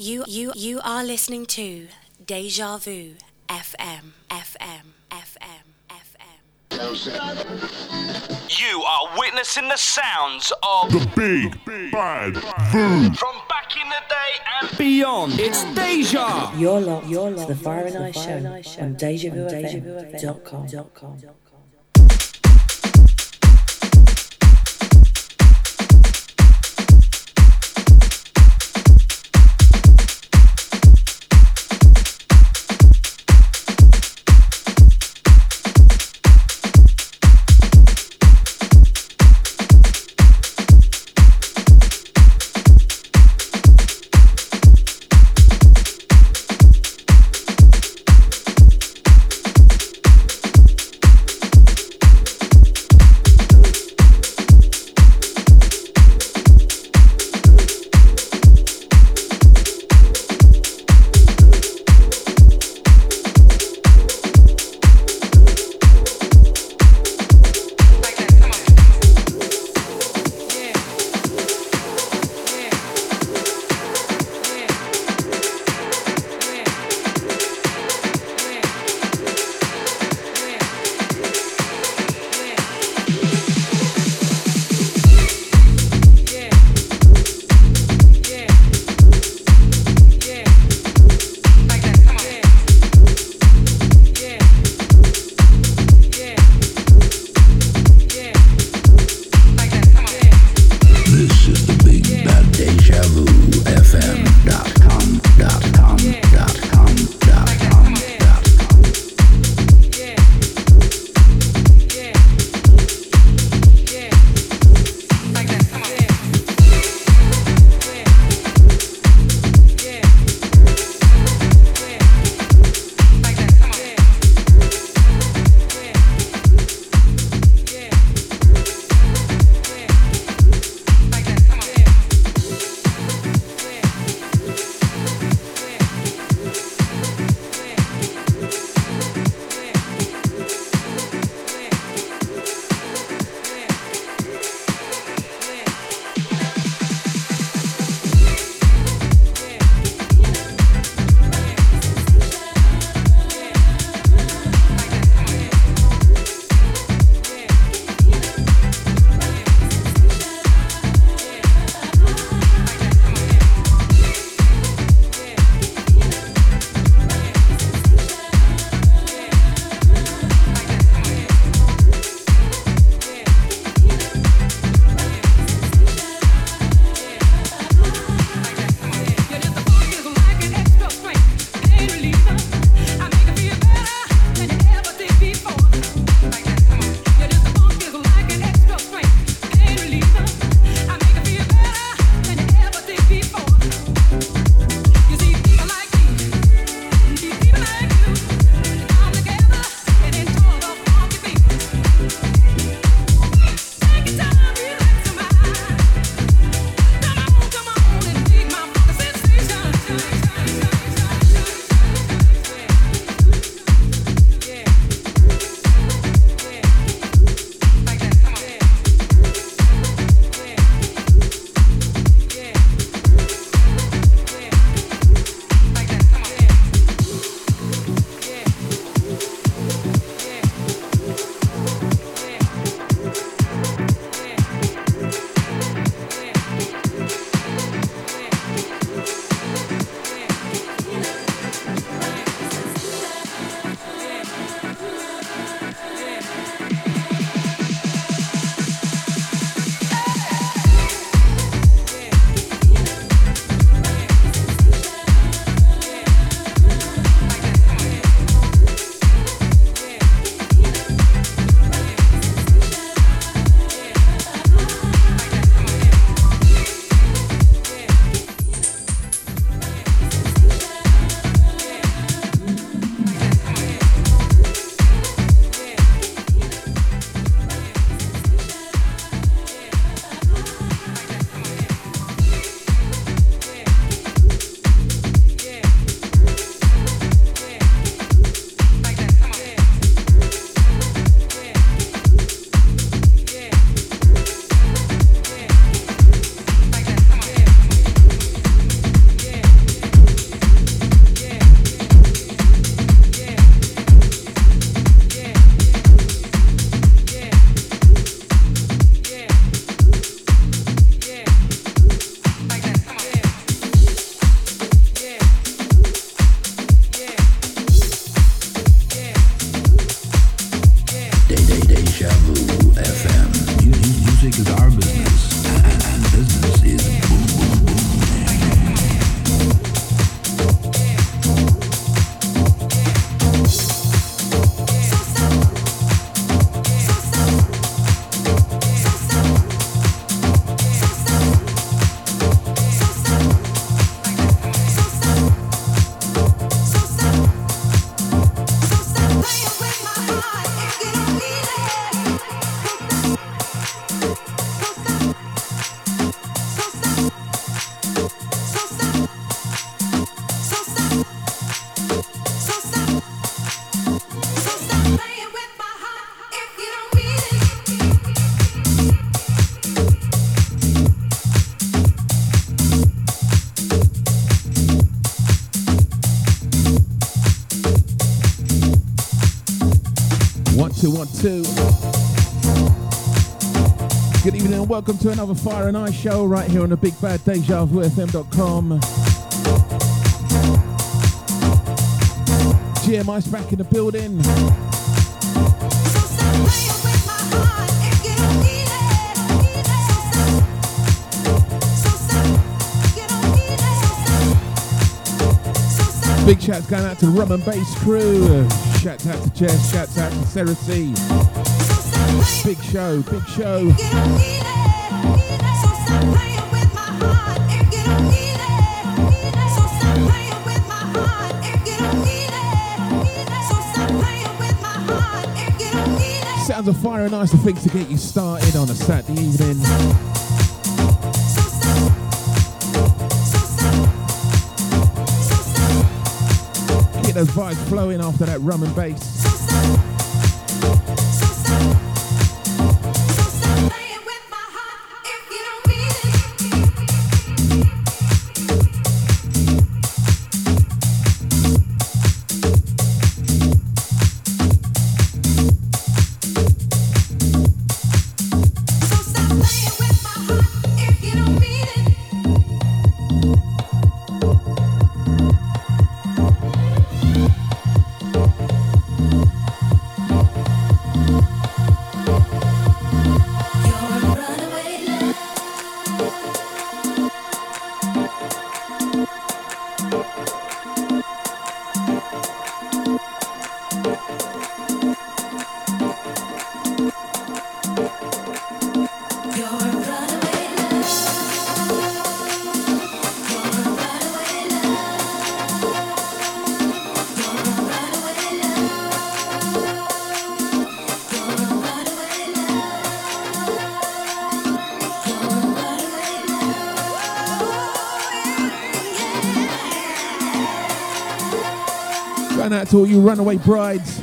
You you you are listening to Deja Vu FM FM FM FM. You are witnessing the sounds of The big bad food. from back in the day and Beyond. It's Deja. You're locked, you're locked to the Fire and Ice Show on DejaVuFM.com. two. Good evening and welcome to another Fire and Ice show right here on the Big Bad Deja Vu FM.com. GMI's back in the building. Big shouts going out to the Rum and Bass crew. Shouts out to Jess, shouts out to Sarah C. Big show, big show. Sounds of fire and ice, the things to get you started on a Saturday evening. Those vibes flowing after that rum and bass. To all you runaway brides.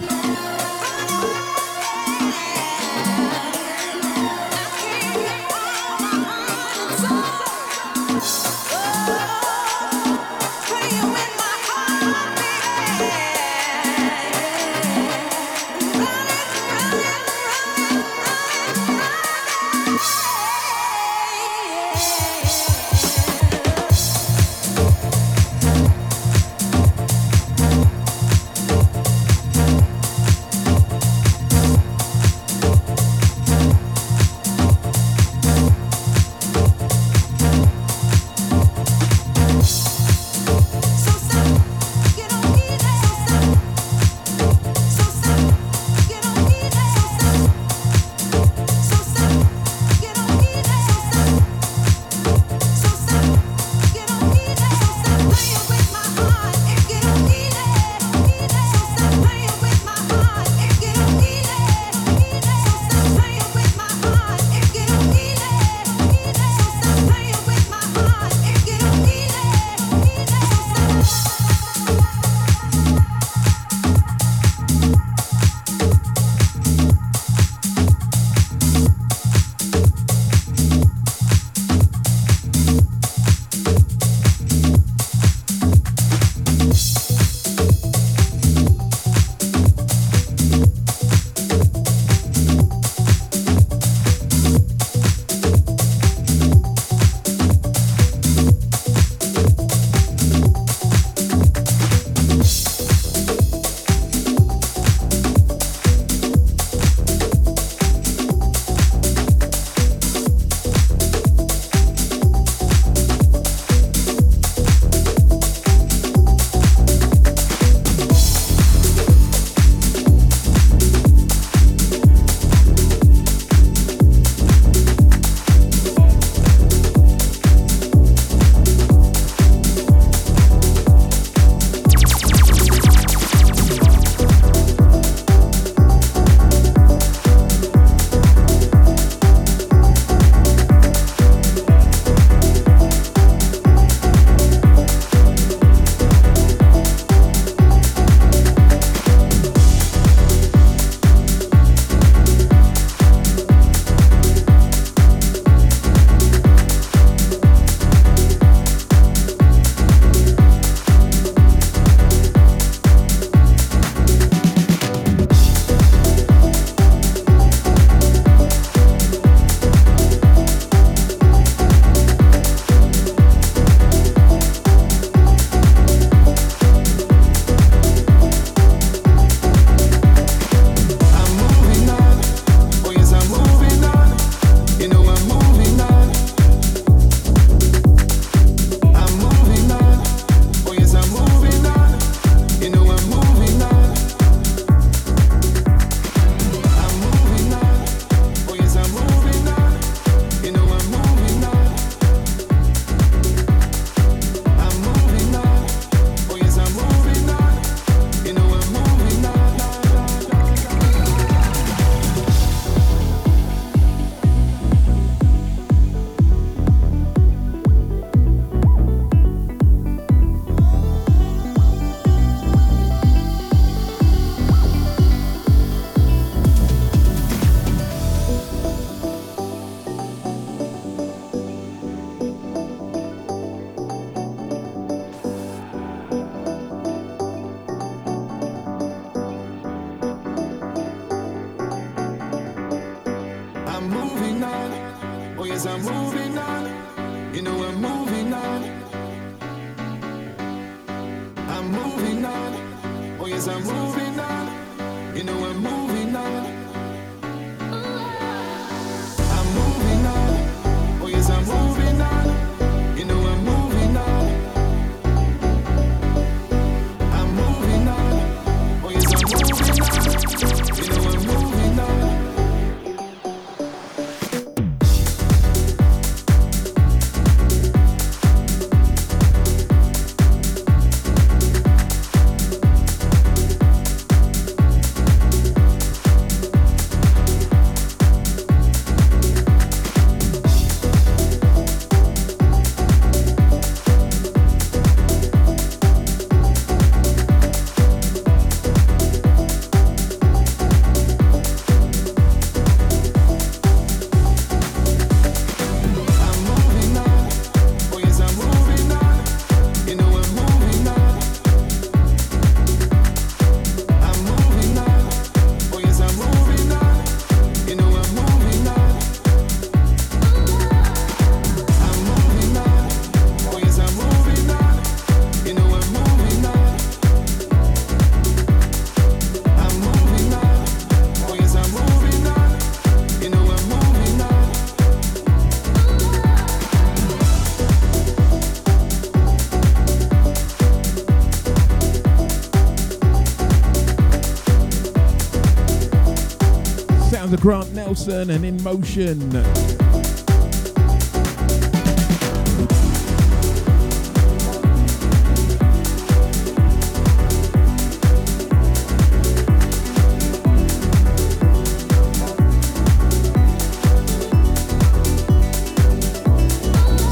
And In Motion.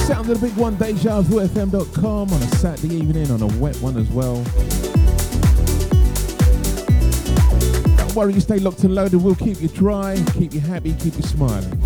Sounds of the big one, DejaVuFM.com on a Saturday evening on a wet one as well. Worry, you stay locked and loaded. We'll keep you dry, keep you happy, keep you smiling.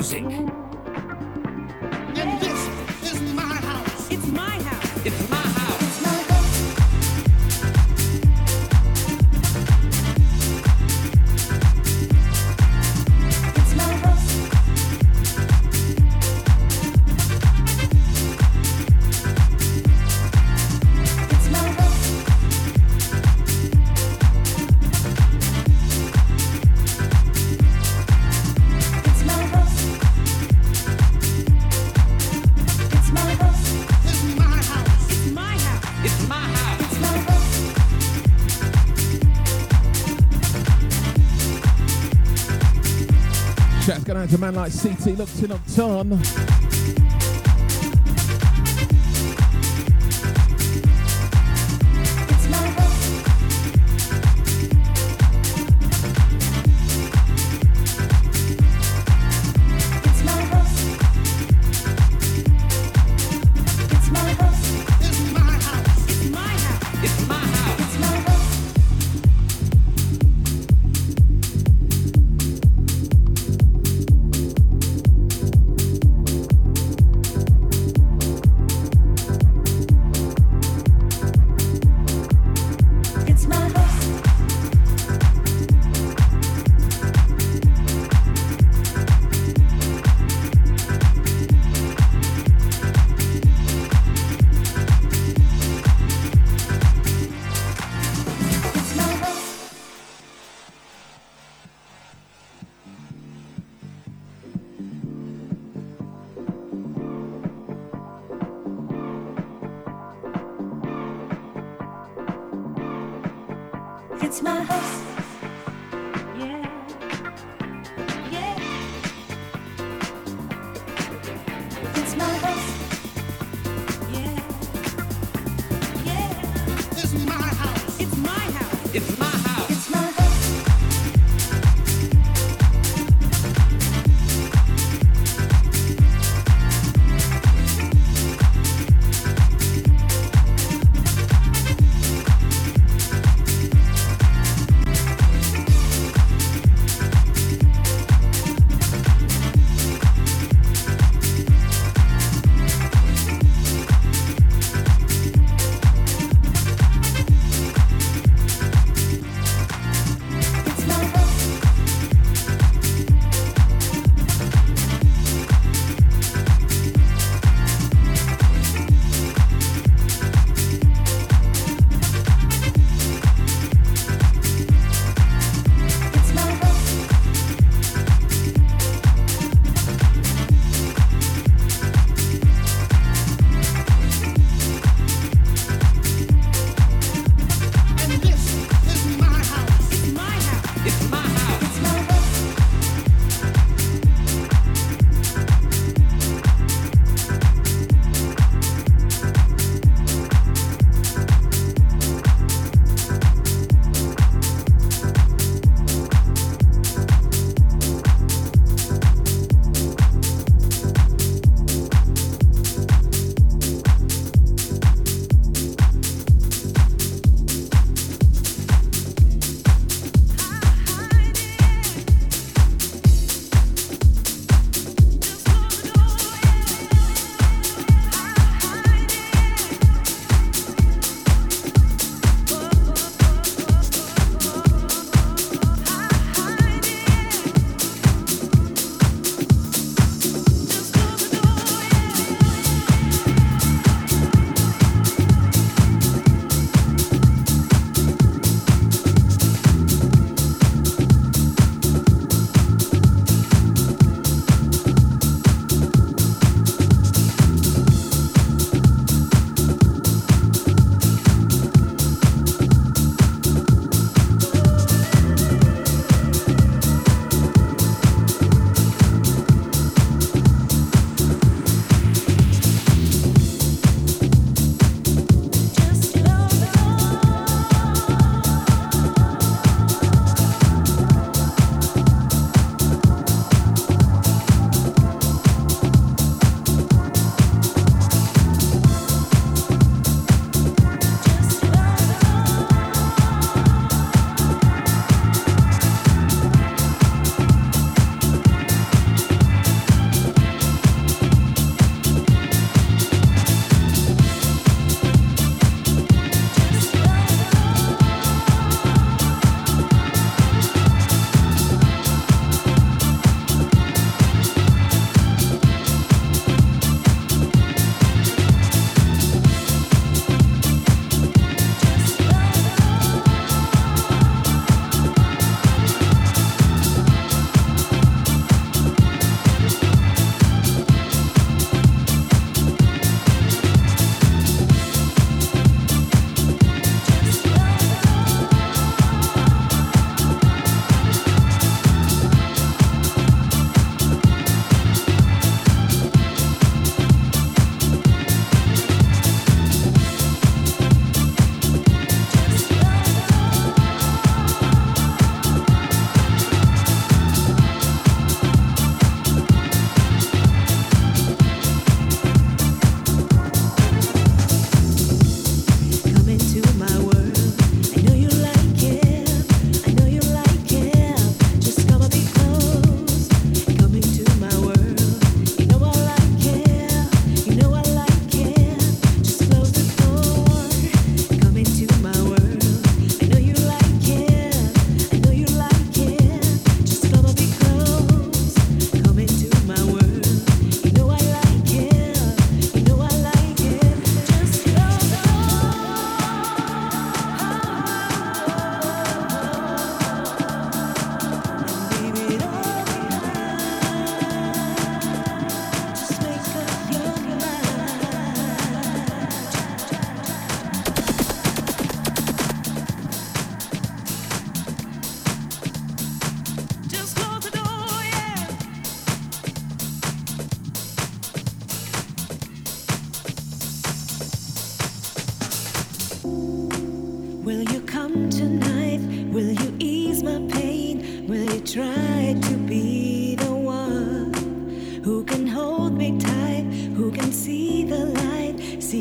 music. a man like CT, locked in, locked ton.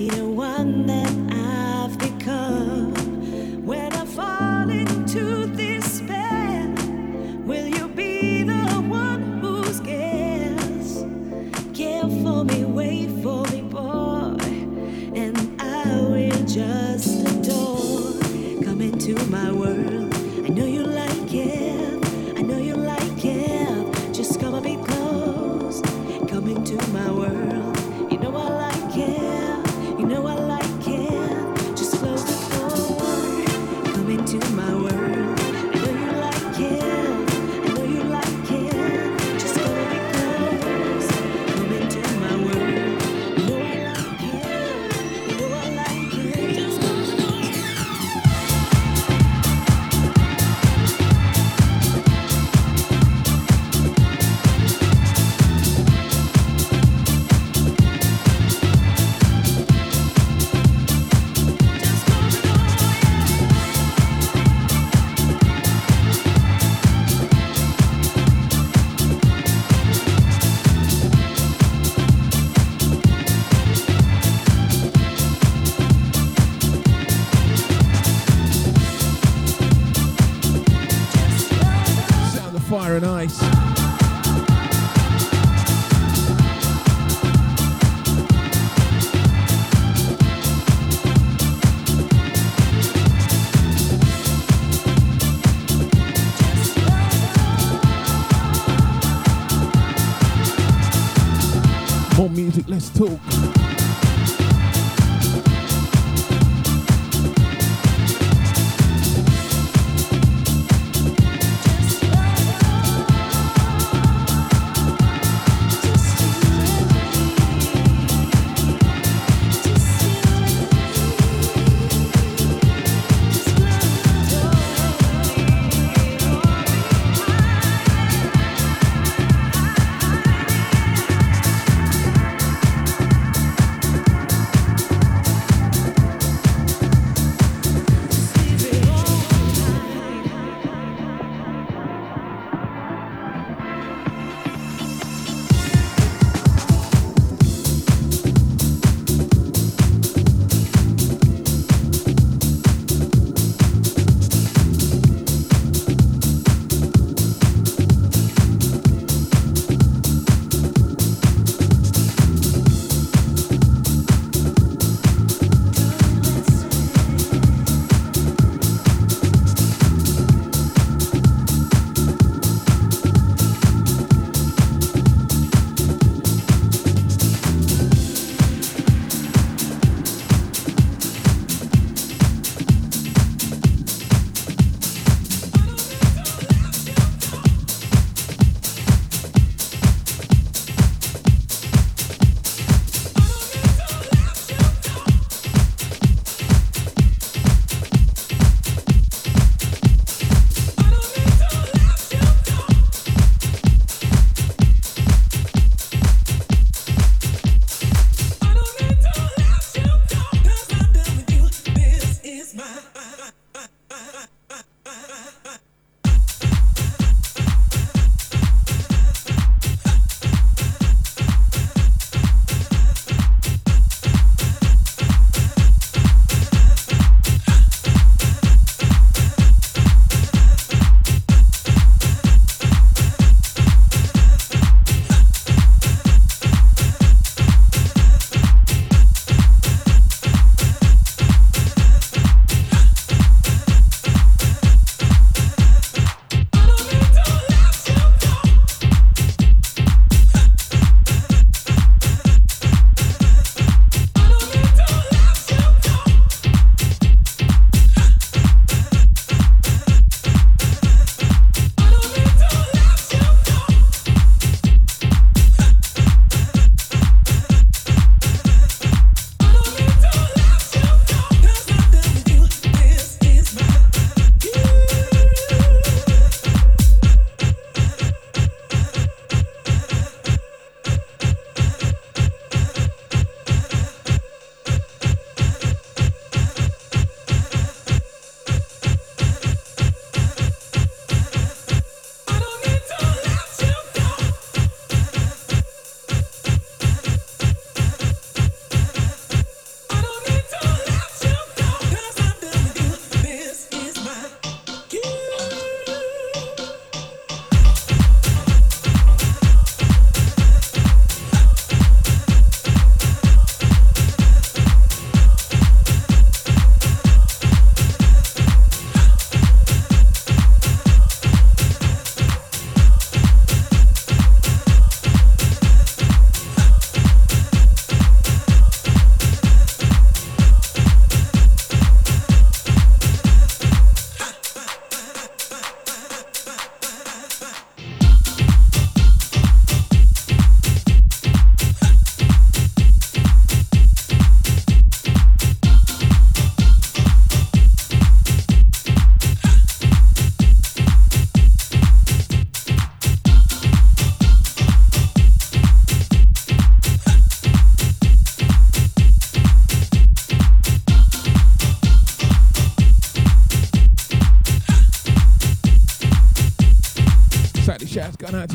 Light? See More music,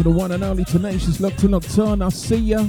the one and only Tenacious Locked to On. I'll see ya.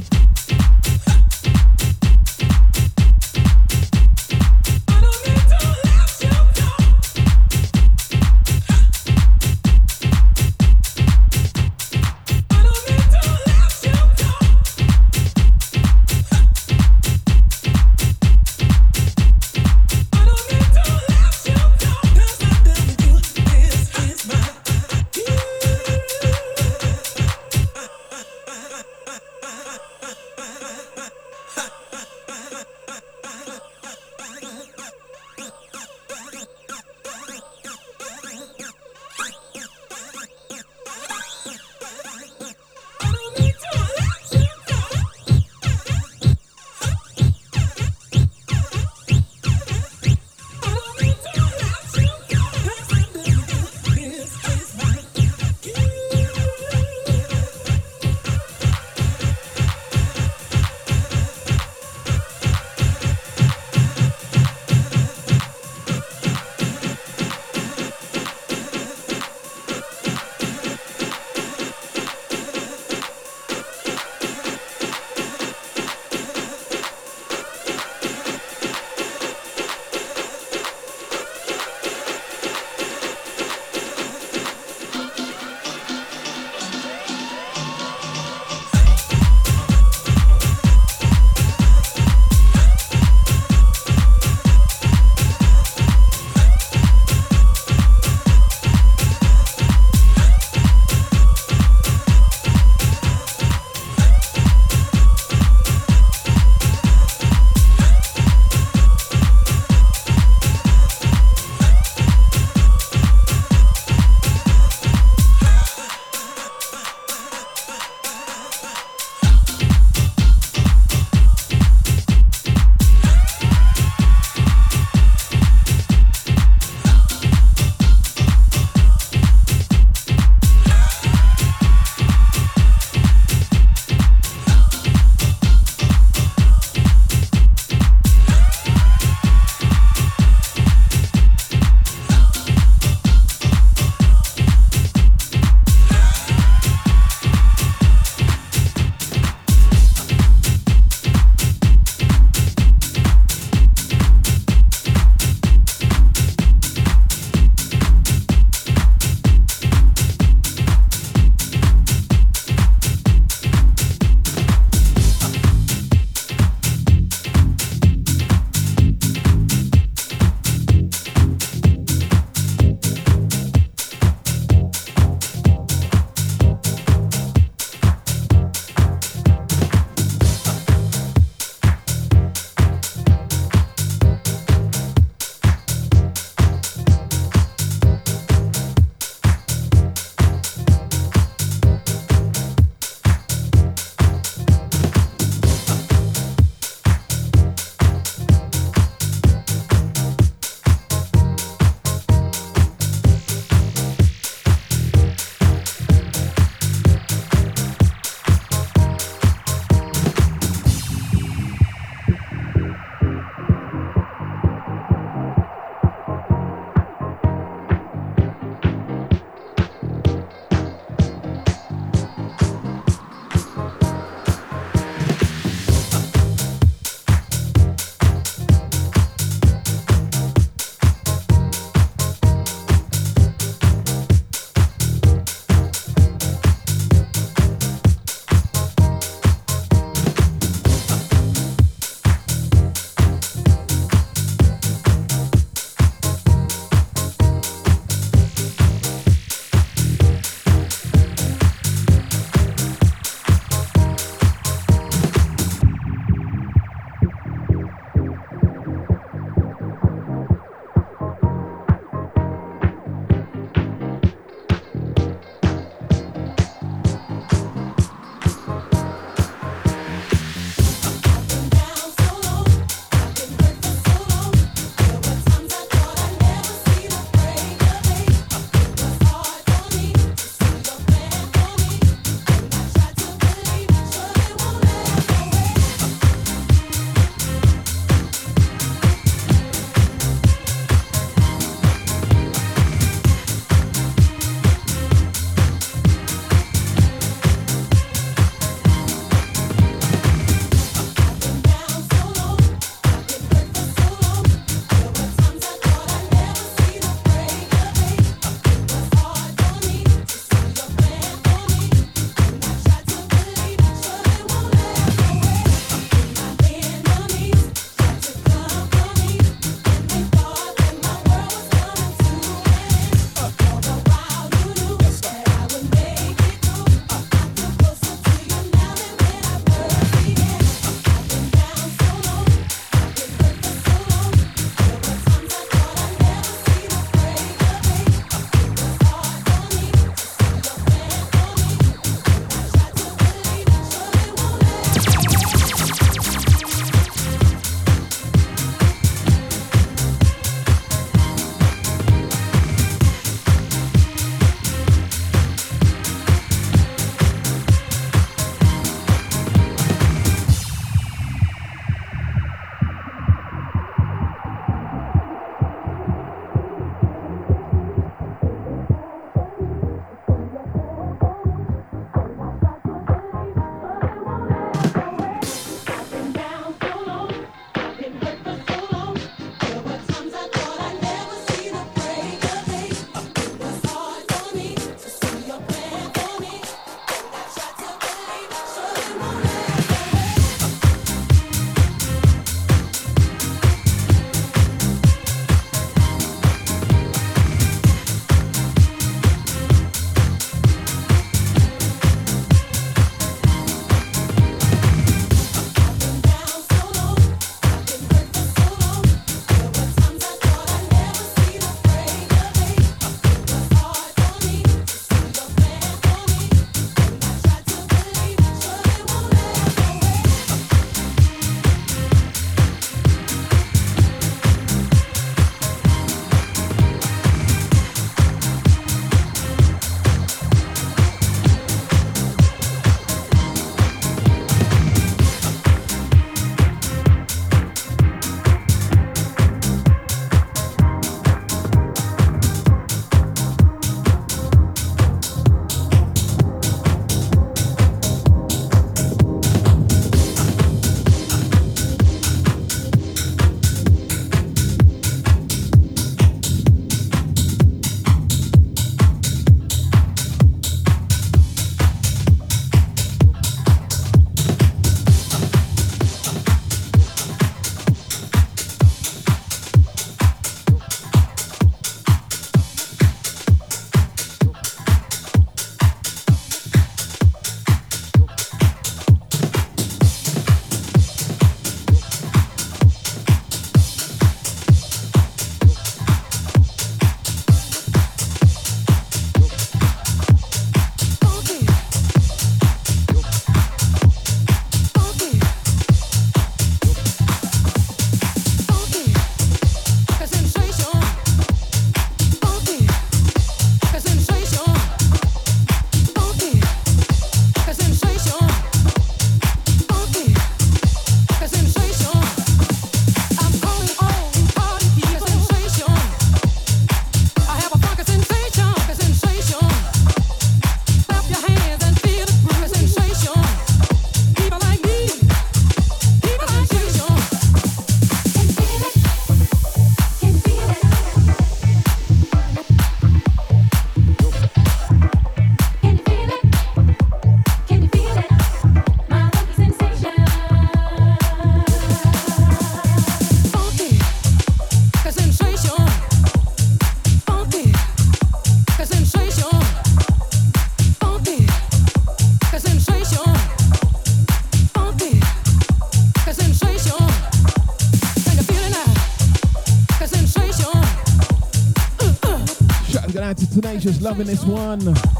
Just loving this one.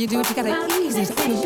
you do, it. you gotta ease it.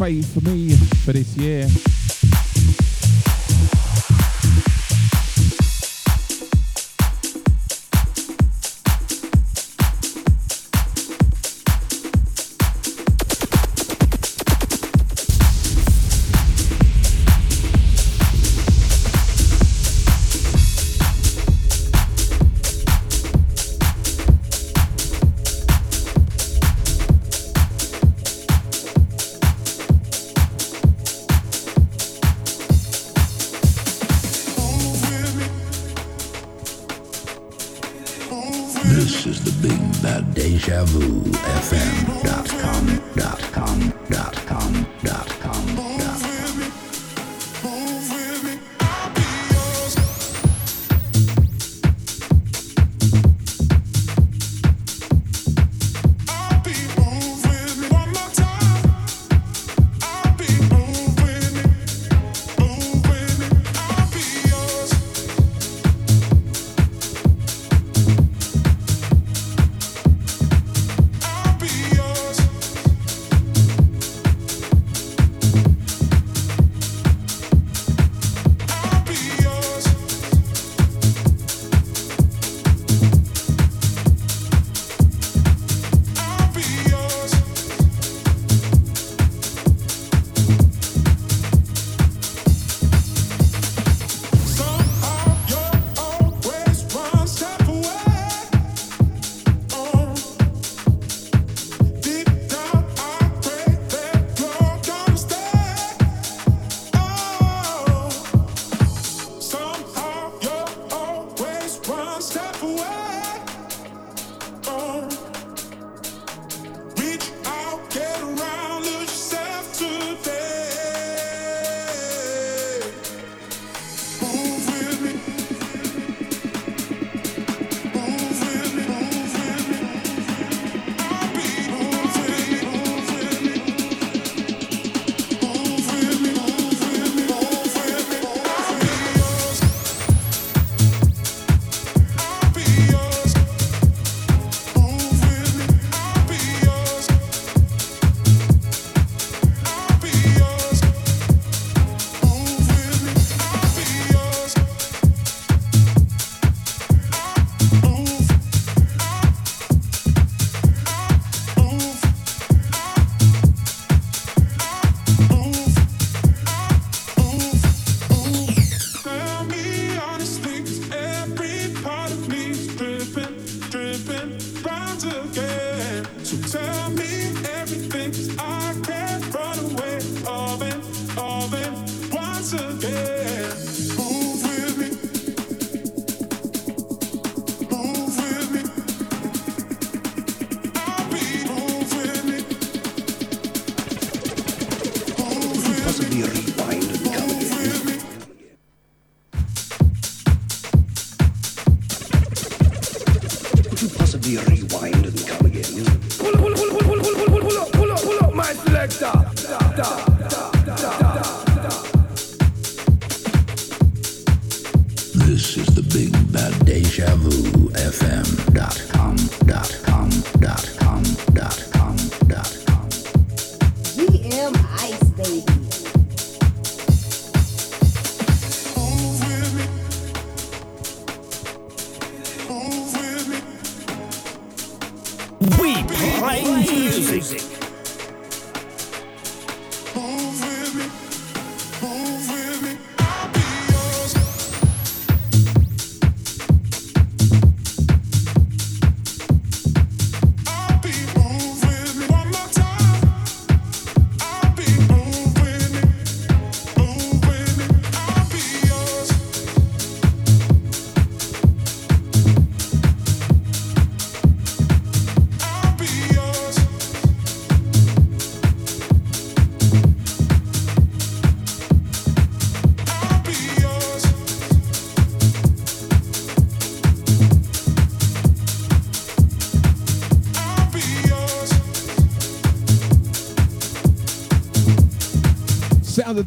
fight for mim but it's yeah.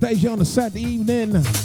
Deja on a Saturday evening.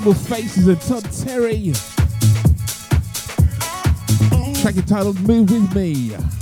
Able Faces and Todd Terry. Track entitled Move With Me.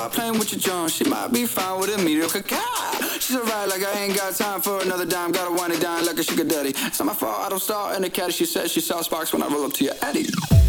Start playing with your John. She might be fine with a mediocre car. She's alright, like I ain't got time for another dime. Gotta wind it down like a sugar daddy. It's not my fault, I don't start in the caddy. She said she saw sparks when I roll up to your Eddie.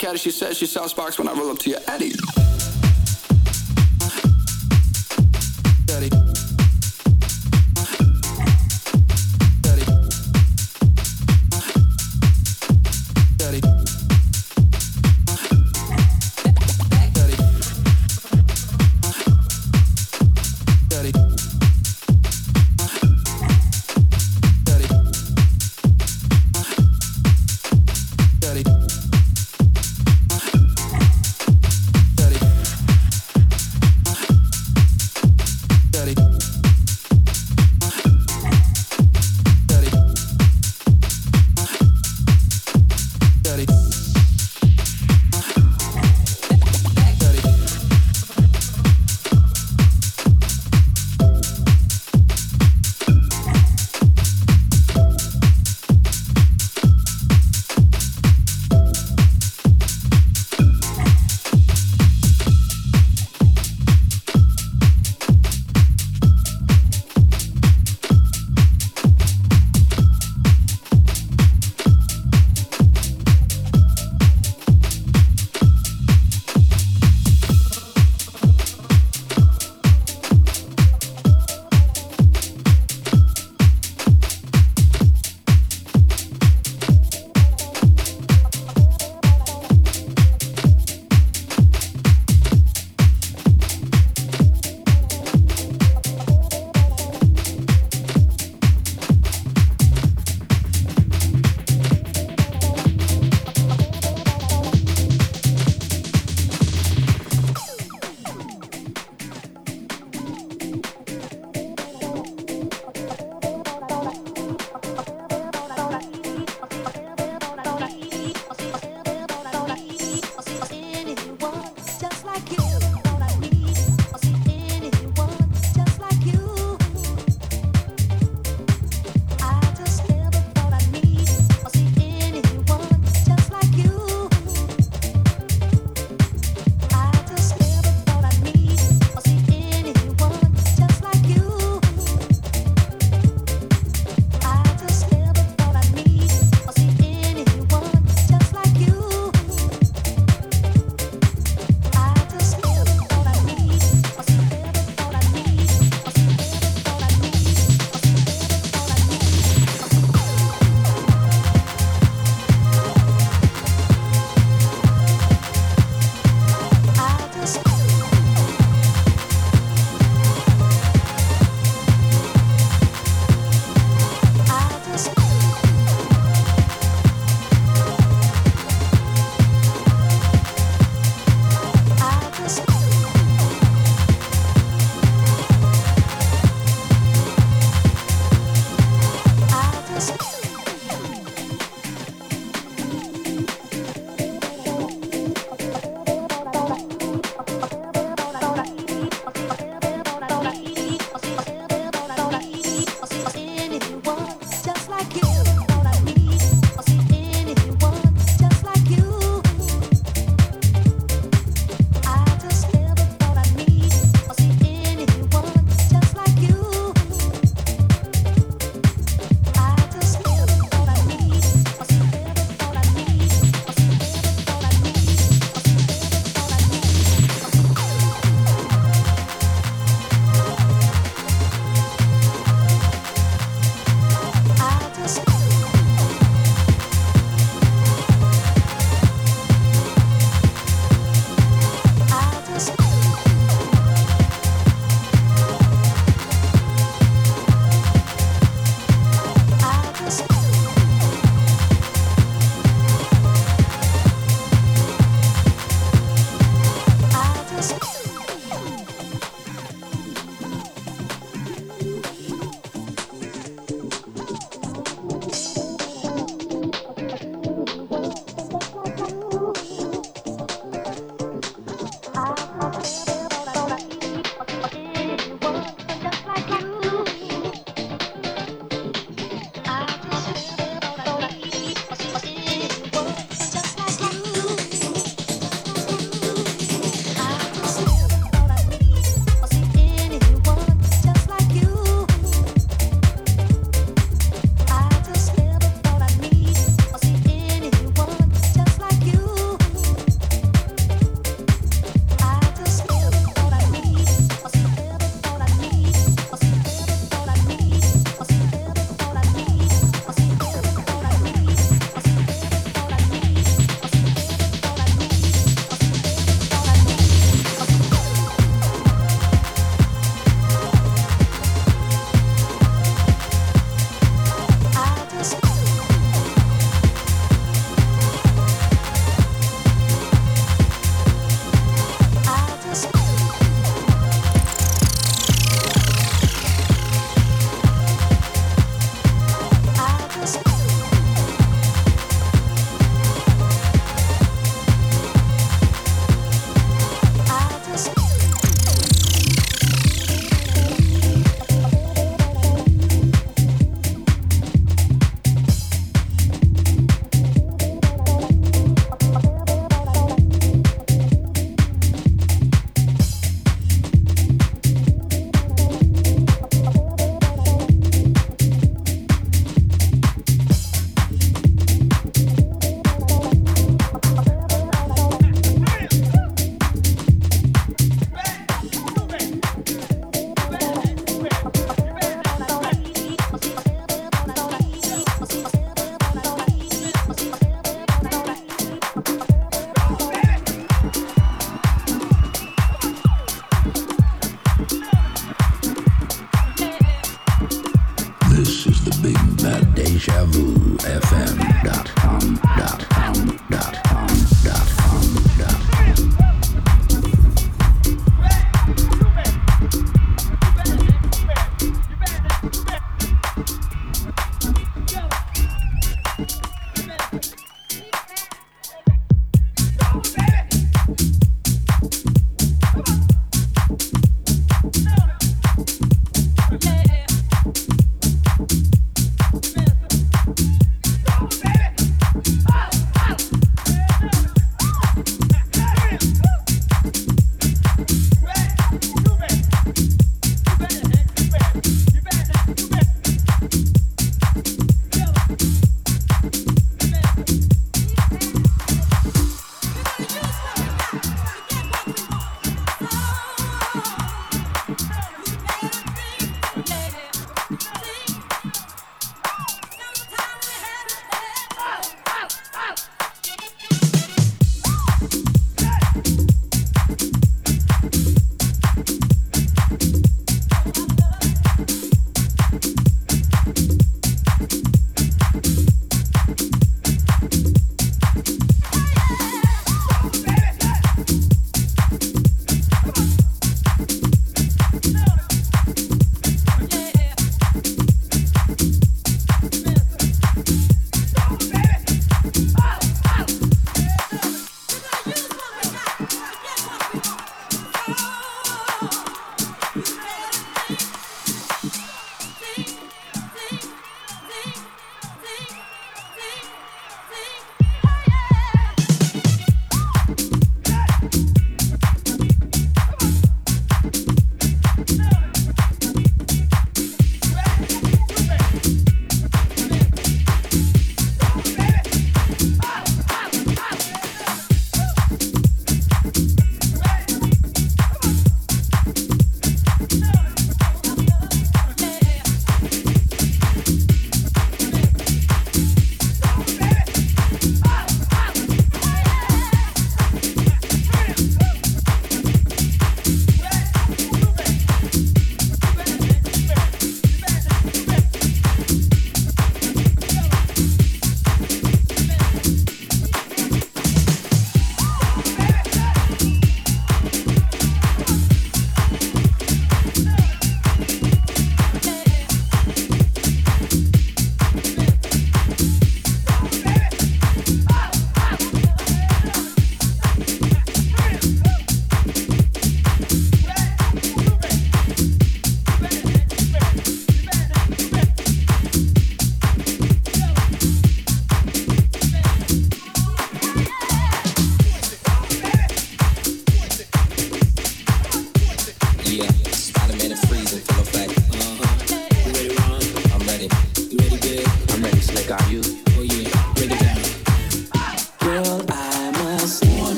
catty. She says she saw sparks when I roll up to.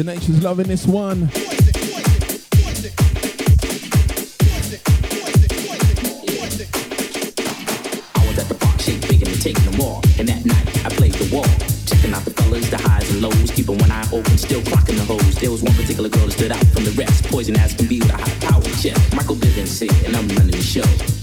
Tenacious loving this one. I was at the bar, shake, thinking of taking them all. And that night, I played the wall. Checking out the fellas, the highs and lows. Keeping one eye open, still clocking the hoes. There was one particular girl that stood out from the rest. Poison ass can be with a high power chest. Michael Bivins here, and I'm running the show.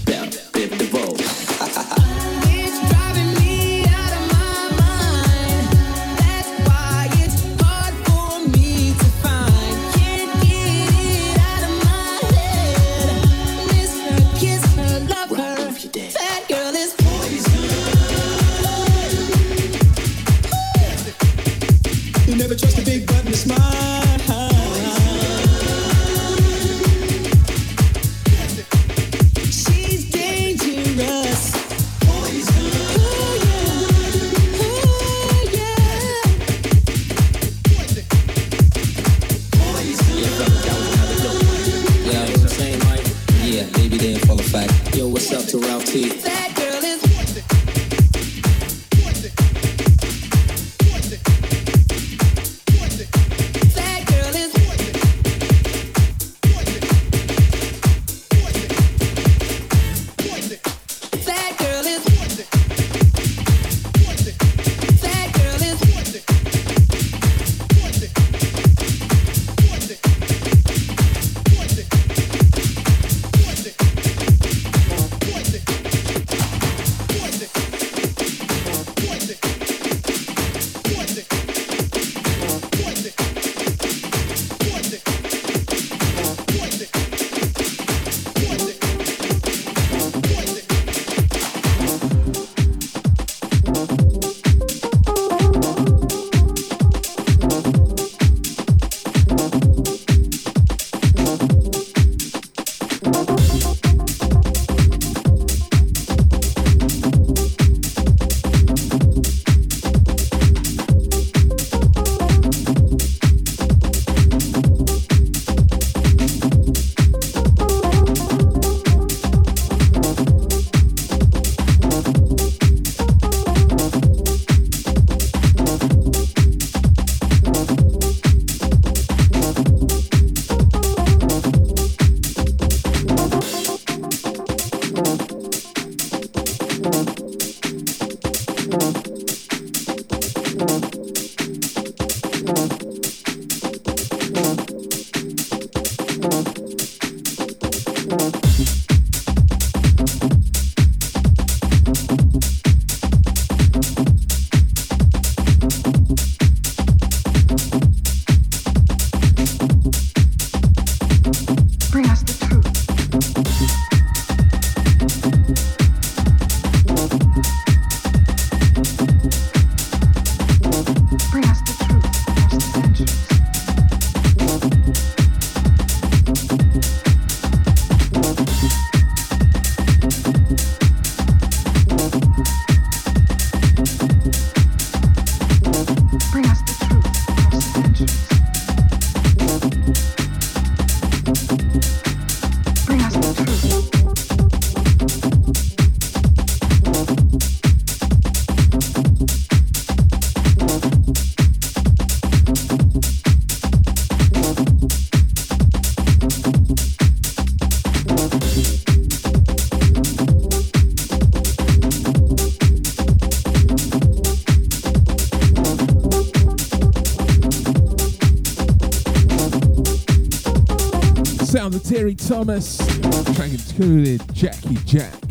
Thomas, Dragon Cooley, Jackie Jack.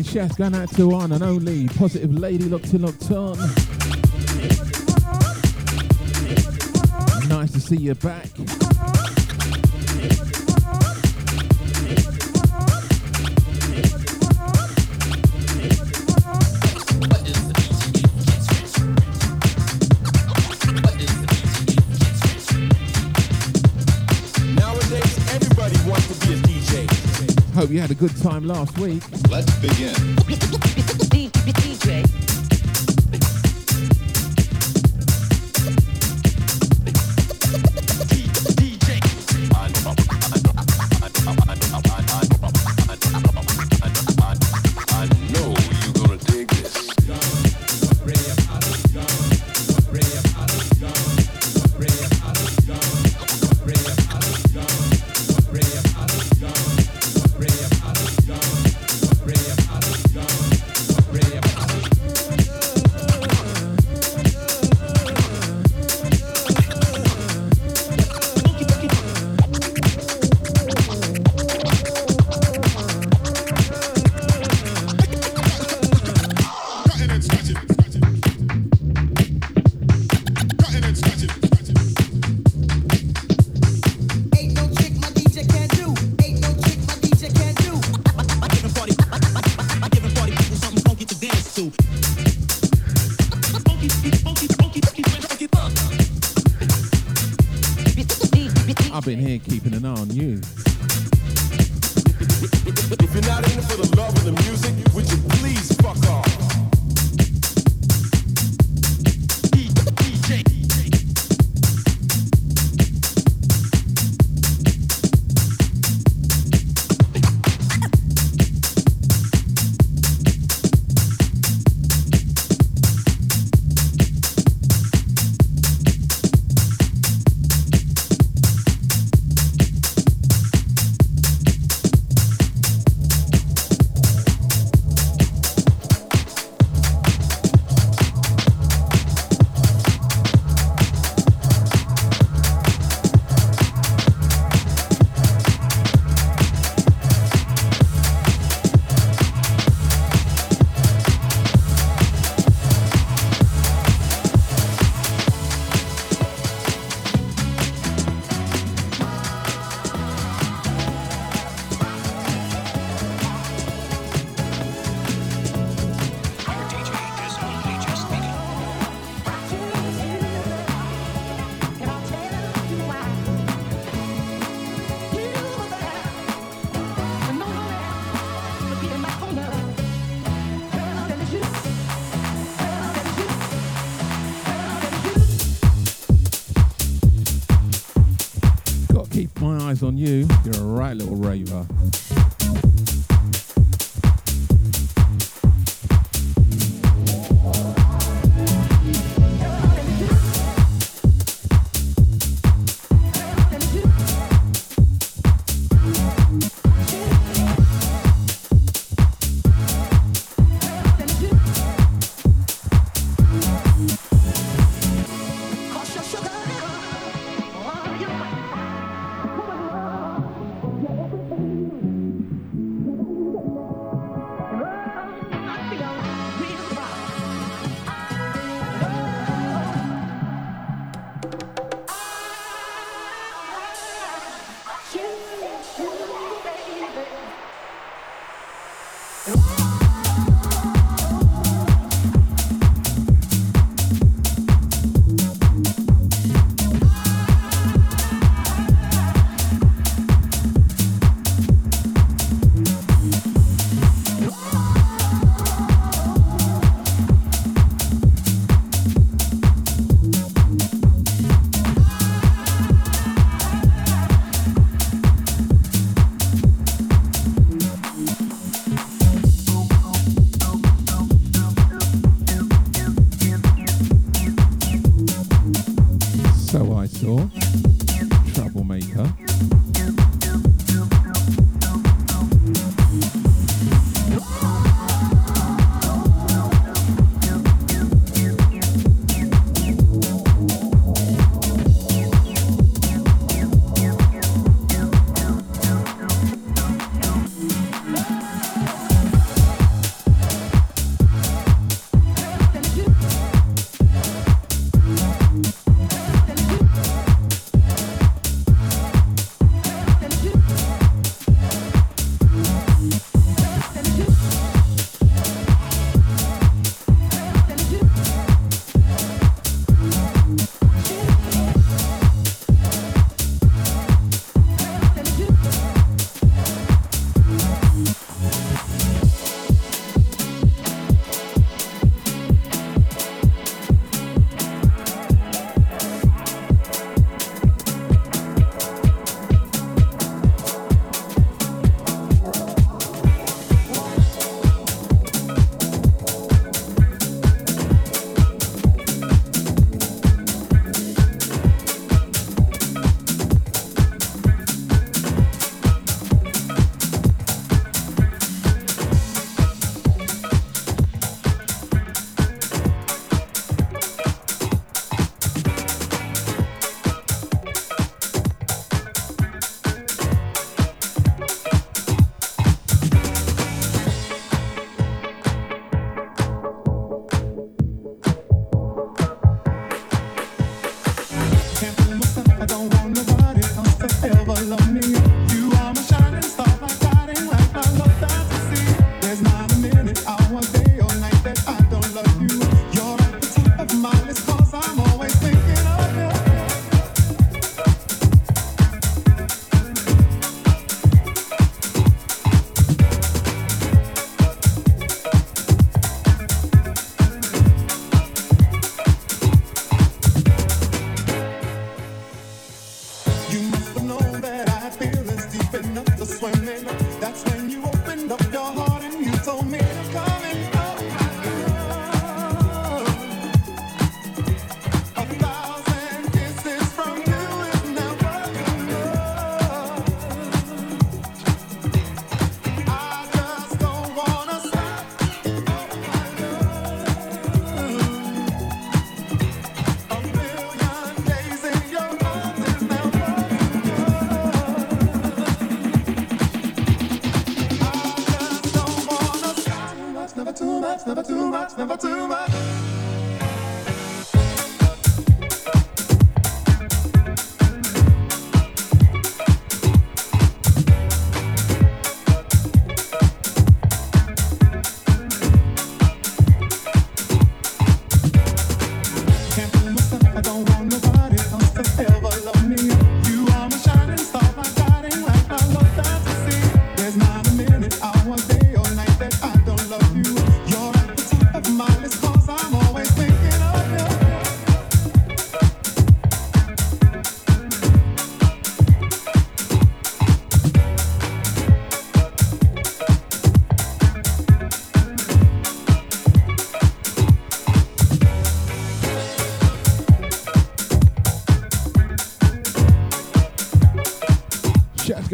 Morning chefs going out to one and only positive lady locked in, locked on. Nice to see you back. Hope you had a good time last week. Let's begin. DJ.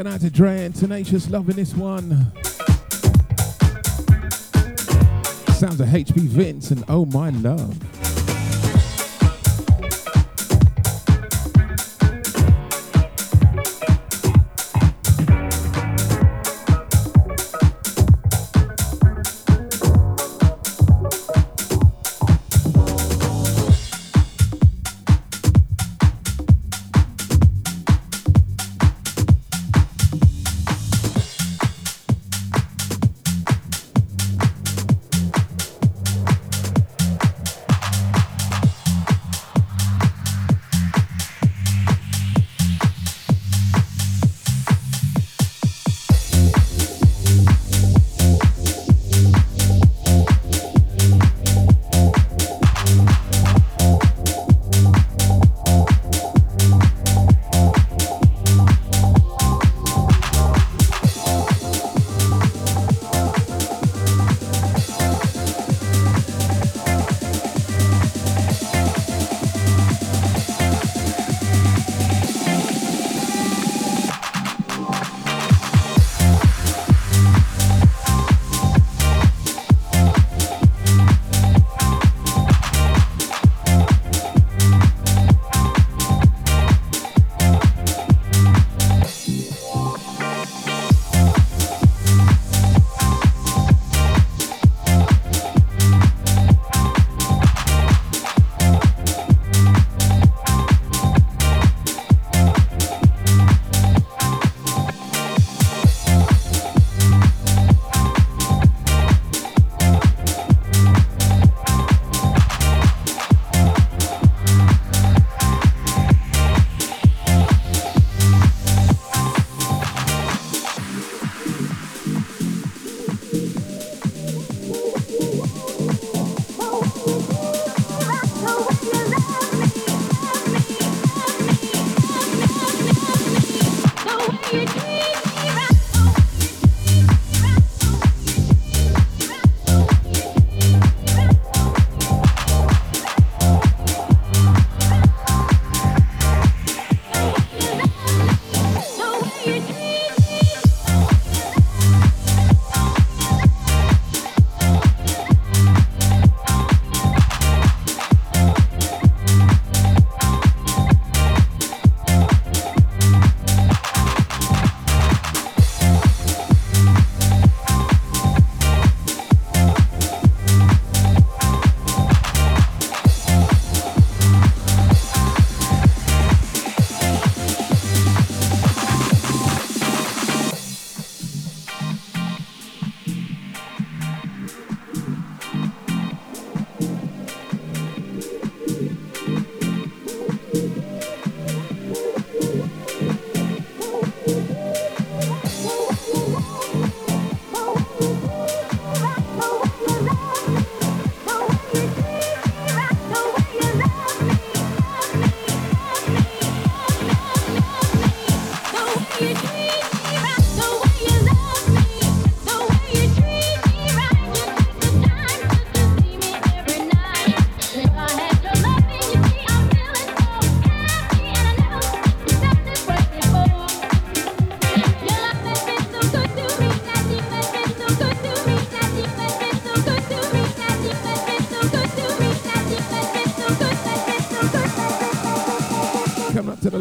going out to Dre and Tenacious, loving this one. Sounds of HP Vince and Oh My Love.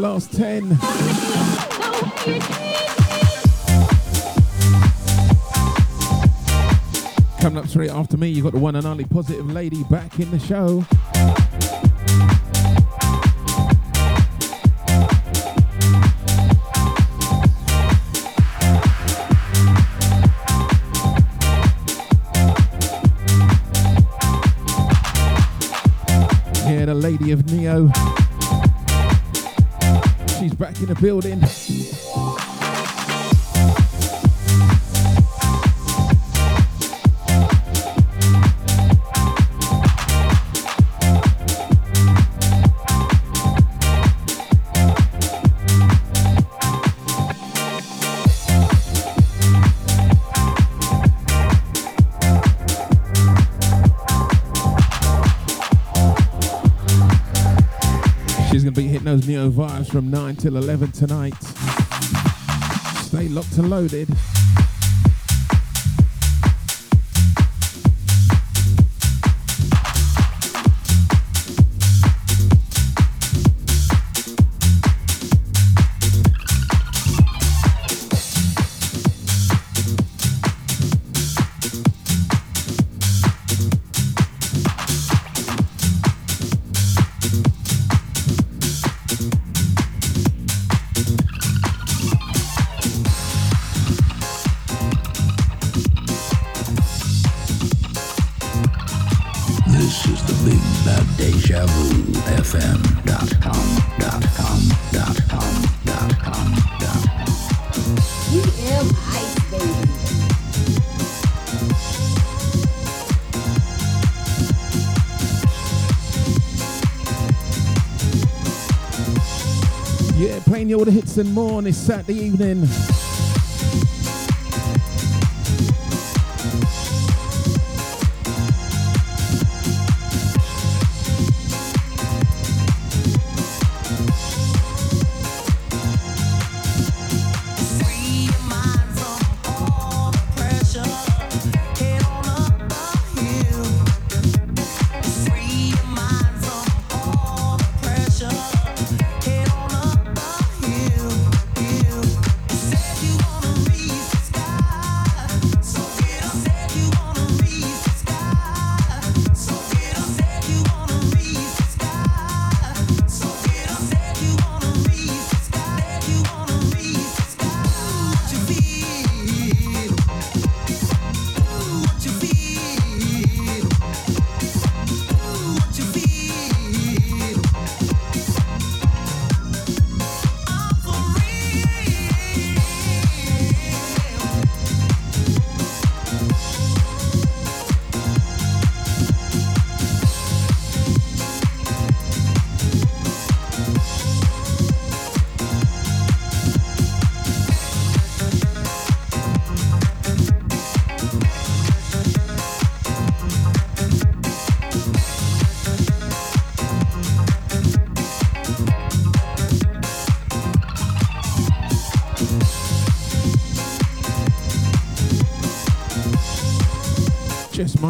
Last 10. Coming up straight after me, you've got the one and only Positive Lady back in the show. The Lady of Neo. Back in the building. From 9 till 11 tonight. Stay locked and loaded. And more on this Saturday evening.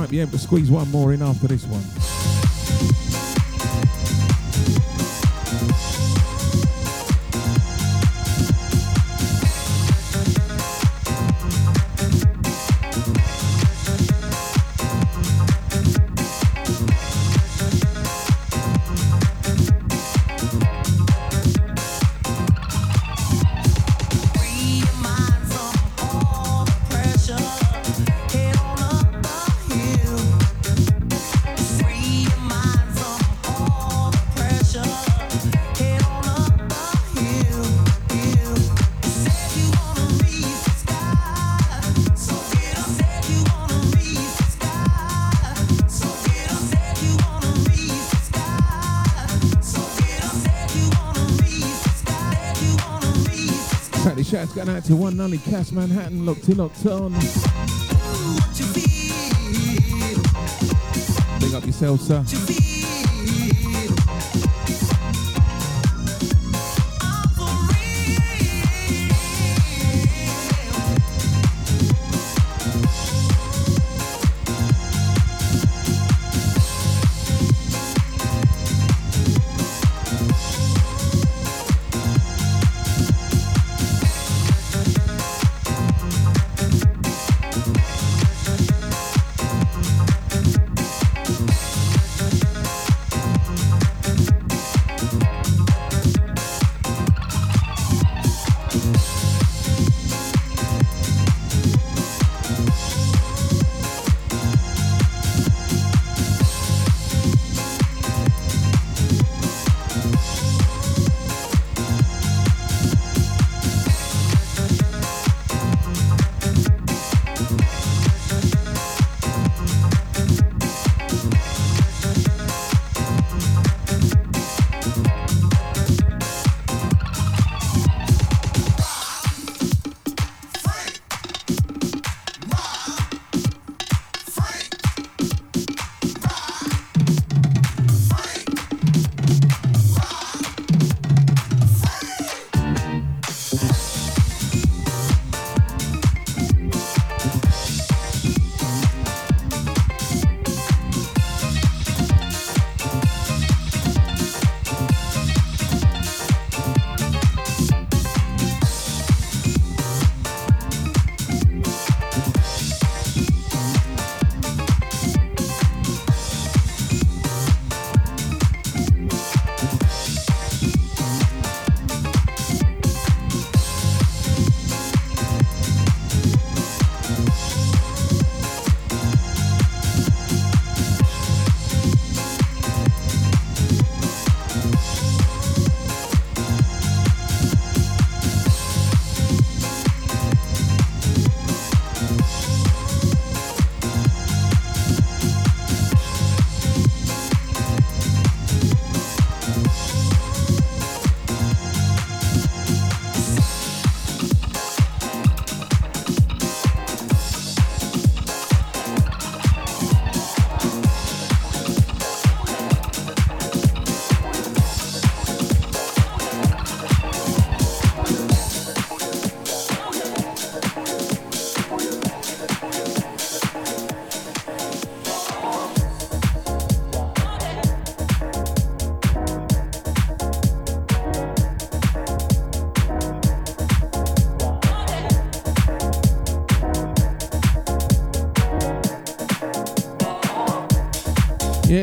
Might be able to squeeze one more in after this one. Going out to one Nolly Cass Manhattan, locked in, locked on. Big up yourself, sir.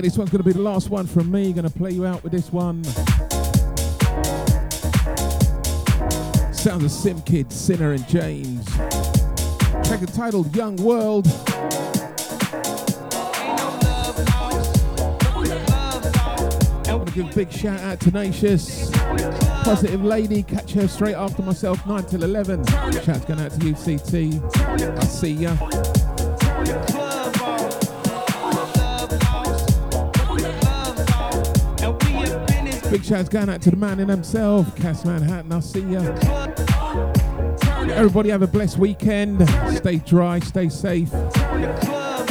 This one's going to be the last one from me. Going to play you out with this one. Sounds of Simkid, Sinner, and James. Track entitled Young World. I want to give a big shout out to Tenacious. Positive Lady, catch her straight after myself, 9 till 11. Shout's going out to UCT. I see ya. Big shout's going out to the man in himself, Cass Manhattan. I'll see ya. Everybody have a blessed weekend. Stay dry, stay safe.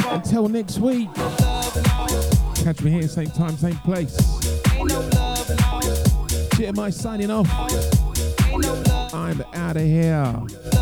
Until next week. Catch me here, same time, same place. GMI signing off. I'm out of here.